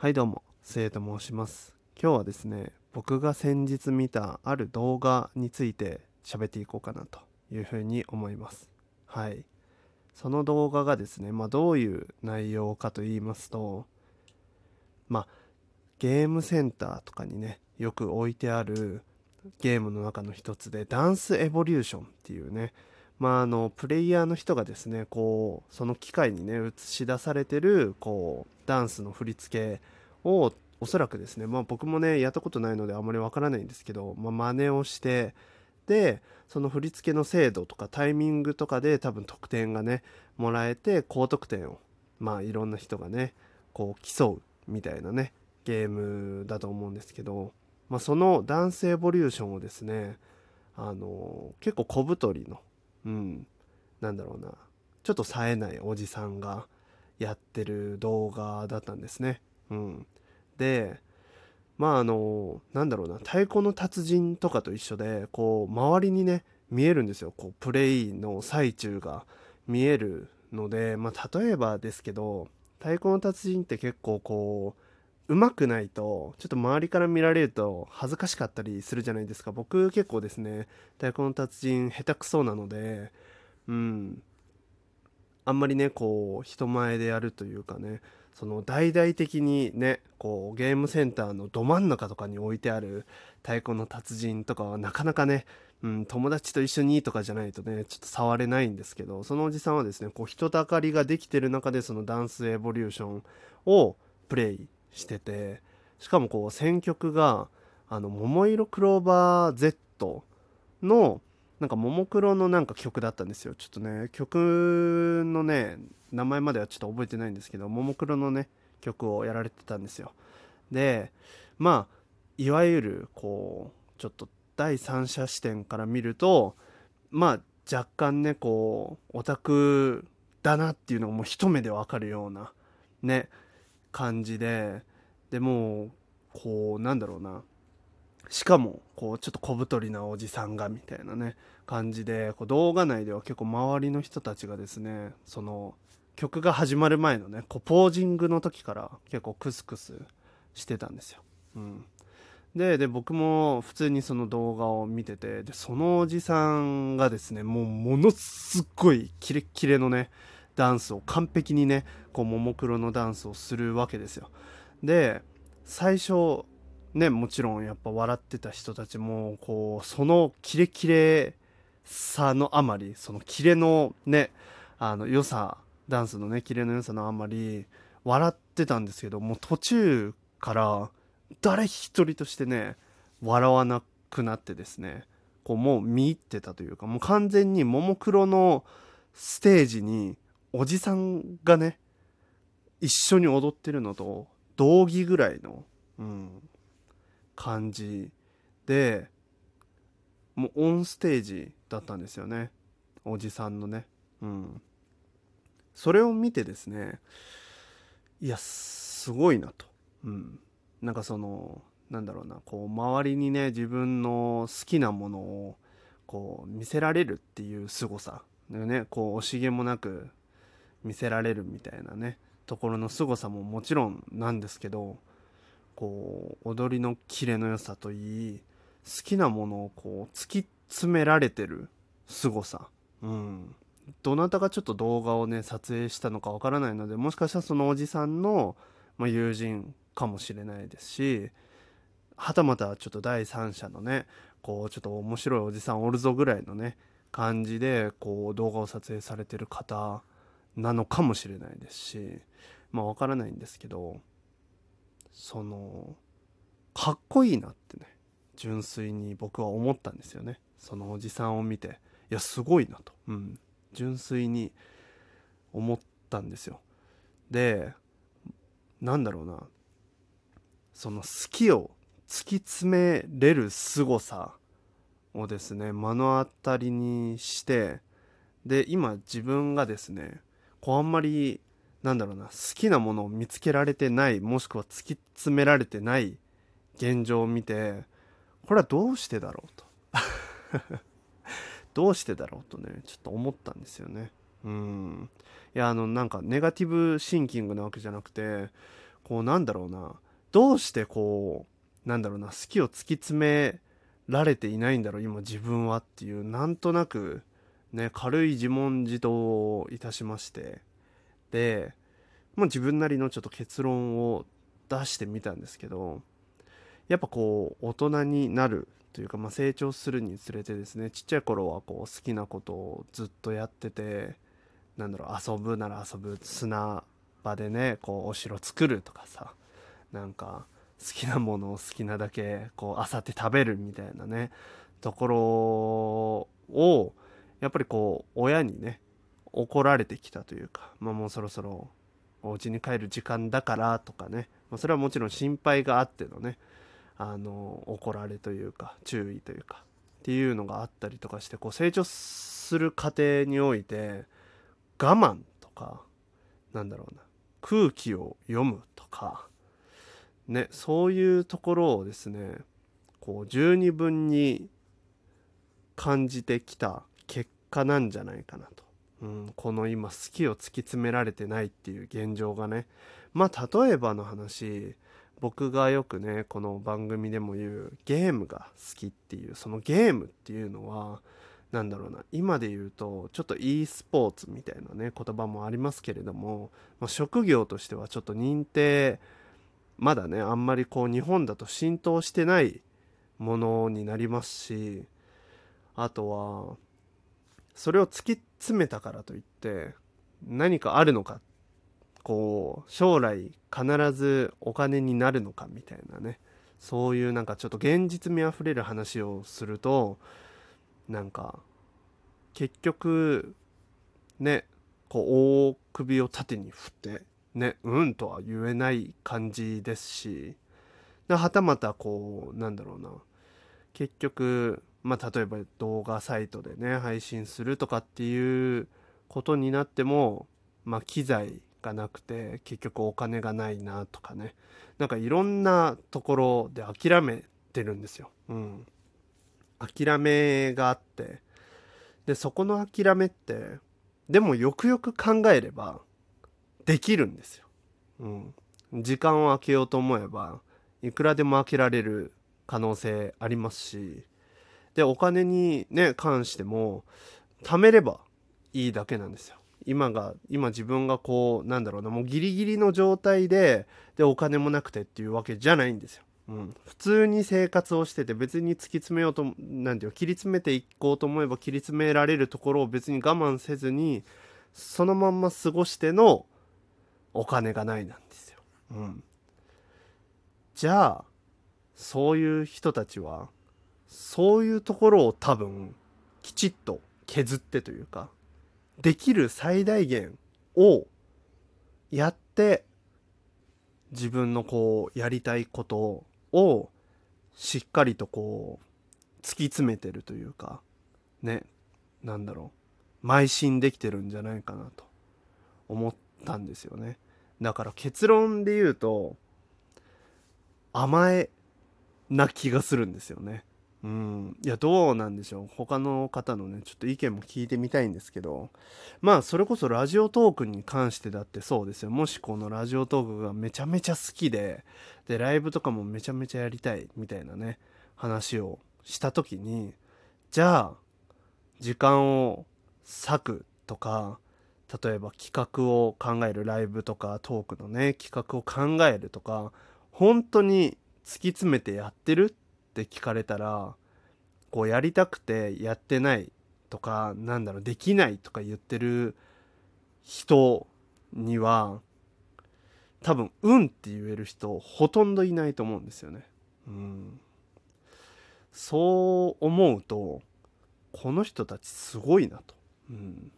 はいどうも、せいと申します。今日はですね、僕が先日見たある動画について喋っていこうかなというふうに思います。はい。その動画がですね、まあどういう内容かと言いますと、まあゲームセンターとかにね、よく置いてあるゲームの中の一つで、ダンスエボリューションっていうね、まあ、あのプレイヤーの人がですねこうその機械にね映し出されてるこうダンスの振り付けをおそらくですね、まあ、僕もねやったことないのであまりわからないんですけど、まあ、真似をしてでその振り付けの精度とかタイミングとかで多分得点がねもらえて高得点をまあいろんな人がねこう競うみたいなねゲームだと思うんですけど、まあ、そのダンスエボリューションをですねあの結構小太りのうん、なんだろうな。ちょっと冴えないおじさんがやってる動画だったんですね。うん、でまああのなんだろうな。太鼓の達人とかと一緒でこう周りにね見えるんですよ。こうプレイの最中が見えるので、まあ、例えばですけど太鼓の達人って結構こう上手くないとちょっと周りから見られると恥ずかしかったりするじゃないですか。僕結構ですね太鼓の達人下手くそなのでうん。あんまりねこう人前でやるというかねその大々的にねこうゲームセンターのど真ん中とかに置いてある太鼓の達人とかはなかなかね、うん、友達と一緒にとかじゃないとねちょっと触れないんですけどそのおじさんはですねこう人だかりができてる中でそのダンスエボリューションをプレイしててしかもこう選曲があの桃色クローバー Z のなんかももクロのなんか曲だったんですよ。ちょっとね曲のね名前まではちょっと覚えてないんですけどももクロのね曲をやられてたんですよ。でまあいわゆるこうちょっと第三者視点から見るとまあ若干ねこうオタクだなっていうのがもう一目でわかるようなね感じででもうこうなんだろうなしかもこうちょっと小太りなおじさんがみたいなね感じでこう動画内では結構周りの人たちがですねその曲が始まる前のねこうポージングの時から結構クスクスしてたんですよ。うん、で僕も普通にその動画を見ててでそのおじさんがですねもうものすっごいキレッキレのねダンスを完璧にねこうももクロのダンスをするわけですよ。で最初ねもちろんやっぱ笑ってた人たちもこうそのキレキレさのあまりそのキレのねあの良さダンスのねキレの良さのあまり笑ってたんですけどもう途中から誰一人としてね笑わなくなってですねこうもう見入ってたというかもう完全にももクロのステージにおじさんがね一緒に踊ってるのと同義ぐらいの、うん、感じでもうオンステージだったんですよね。おじさんのね。うん。それを見てですねいやすごいなと。うん。なんかそのなんだろうなこう周りにね自分の好きなものをこう見せられるっていう凄さでねこう惜しげもなく見せられるみたいなねところの凄さももちろんなんですけどこう踊りのキレの良さといい好きなものをこう突き詰められてる凄さ。うん。どなたがちょっと動画をね撮影したのかわからないのでもしかしたらそのおじさんの、まあ、友人かもしれないですしはたまたちょっと第三者のねこうちょっと面白いおじさんおるぞぐらいのね感じでこう動画を撮影されてる方なのかもしれないですしまあわからないんですけどそのかっこいいなってね純粋に僕は思ったんですよね。そのおじさんを見ていやすごいなと、うん、純粋に思ったんですよ。でなんだろうな。その好きを突き詰めれる凄さをですね目の当たりにしてで今自分がですねこうあんまりなんだろうな好きなものを見つけられてないもしくは突き詰められてない現状を見てこれはどうしてだろうと。どうしてだろうとねちょっと思ったんですよね。うん。いやあのなんかネガティブシンキングなわけじゃなくてこうなんだろうなどうしてこうなんだろうな好きを突き詰められていないんだろう今自分はっていうなんとなくね軽い自問自答をいたしまして。でもう自分なりのちょっと結論を出してみたんですけどやっぱこう大人になるというか、まあ、成長するにつれてですねちっちゃい頃はこう好きなことをずっとやっててなんだろう遊ぶなら遊ぶ砂場でねこうお城作るとかさなんか好きなものを好きなだけこう漁って食べるみたいなねところをやっぱりこう親にね怒られてきたというか、まあ、もうそろそろお家に帰る時間だからとかね、まあ、それはもちろん心配があってのねあの怒られというか注意というかっていうのがあったりとかしてこう成長する過程において我慢とかなんだろうな空気を読むとかねそういうところをですねこう十二分に感じてきた果なんじゃないかなと、うん、この今好きを突き詰められてないっていう現状がね。まあ例えばの話僕がよくねこの番組でも言うゲームが好きっていうそのゲームっていうのは何だろうな今で言うとちょっと e スポーツみたいなね言葉もありますけれども、まあ、職業としてはちょっと認定まだねあんまりこう日本だと浸透してないものになりますしあとはそれを突き詰めたからといって何かあるのかこう将来必ずお金になるのかみたいなね。そういうなんかちょっと現実味あふれる話をするとなんか結局ねこう大首を縦に振ってねうんとは言えない感じですしはたまたこうなんだろうな。結局まあ例えば動画サイトでね配信するとかっていうことになってもまあ機材がなくて結局お金がないなとかねなんかいろんなところで諦めてるんですよ。うん、諦めがあってでそこの諦めってでもよくよく考えればできるんですよ。うん、時間を空けようと思えばいくらでも空けられる可能性ありますしでお金にね関しても貯めればいいだけなんですよ。今が今自分がこうなんだろうなもうギリギリの状態ででお金もなくてっていうわけじゃないんですよ。うん、普通に生活をしてて別に突き詰めようと何ていう切り詰めていこうと思えば切り詰められるところを別に我慢せずにそのまんま過ごしてのお金がないなんですよ。うん、じゃあそういう人たちはそういうところを多分きちっと削ってというかできる最大限をやって自分のこうやりたいことをしっかりとこう突き詰めてるというかねなんだろう。邁進できてるんじゃないかなと思ったんですよね。だから結論で言うと甘えな気がするんですよね。うん、いやどうなんでしょう。他の方のねちょっと意見も聞いてみたいんですけど。まあそれこそラジオトークに関してだってそうですよ。もしこのラジオトークがめちゃめちゃ好きで。でライブとかもめちゃめちゃやりたいみたいなね話をした時にじゃあ時間を割くとか例えば企画を考えるライブとかトークのね企画を考えるとか本当に突き詰めてやってるっって聞かれたらこうやりたくてやってないとかなんだろうできないとか言ってる人には多分「うん」って言える人ほとんどいないと思うんですよね。うん、そう思うとこの人たちすごいなと、うん、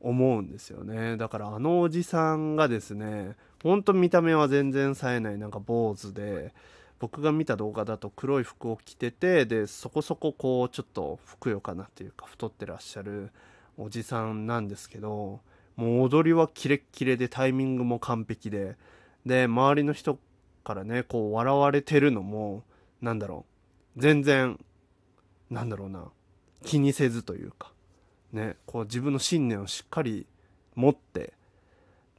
思うんですよねだからあのおじさんがですねほんと見た目は全然冴えないなんか坊主で僕が見た動画だと黒い服を着ててでそこそここうちょっとふくよかなっていうか太ってらっしゃるおじさんなんですけどもう踊りはキレッキレでタイミングも完璧でで周りの人からねこう笑われてるのもなんだろう全然なんだろうな気にせずというかねこう自分の信念をしっかり持って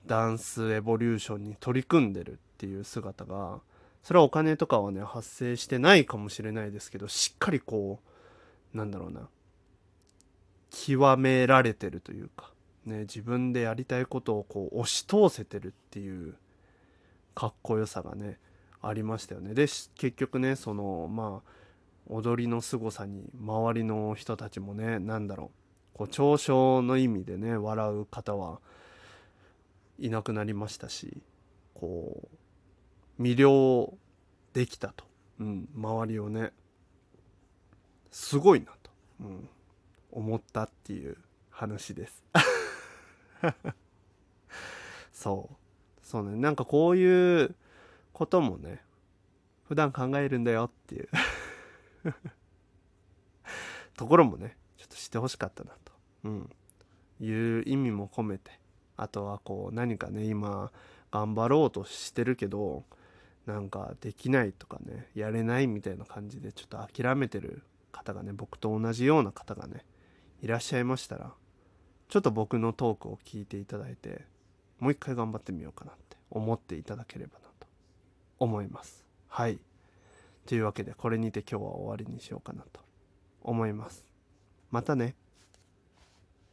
ダンスエボリューションに取り組んでるっっていう姿がそれはお金とかはね発生してないかもしれないですけどしっかりこうなんだろうな極められてるというかね自分でやりたいことをこう押し通せてるっていうかっこよさがねありましたよね。で結局ねそのまあ踊りの凄さに周りの人たちもね何だろうこう嘲笑の意味でね笑う方はいなくなりましたしこう魅了できたと、うん、周りをねすごいなと、うん、思ったっていう話です。そう。そうね。なんかこういうこともね普段考えるんだよっていう。ところもねちょっとしてほしかったなと、うん、いう意味も込めて。あとはこう何かね今頑張ろうとしてるけどなんかできないとかねやれないみたいな感じでちょっと諦めてる方がね僕と同じような方がねいらっしゃいましたらちょっと僕のトークを聞いていただいてもう一回頑張ってみようかなって思っていただければなと思います。はい。というわけでこれにて今日は終わりにしようかなと思います。またね。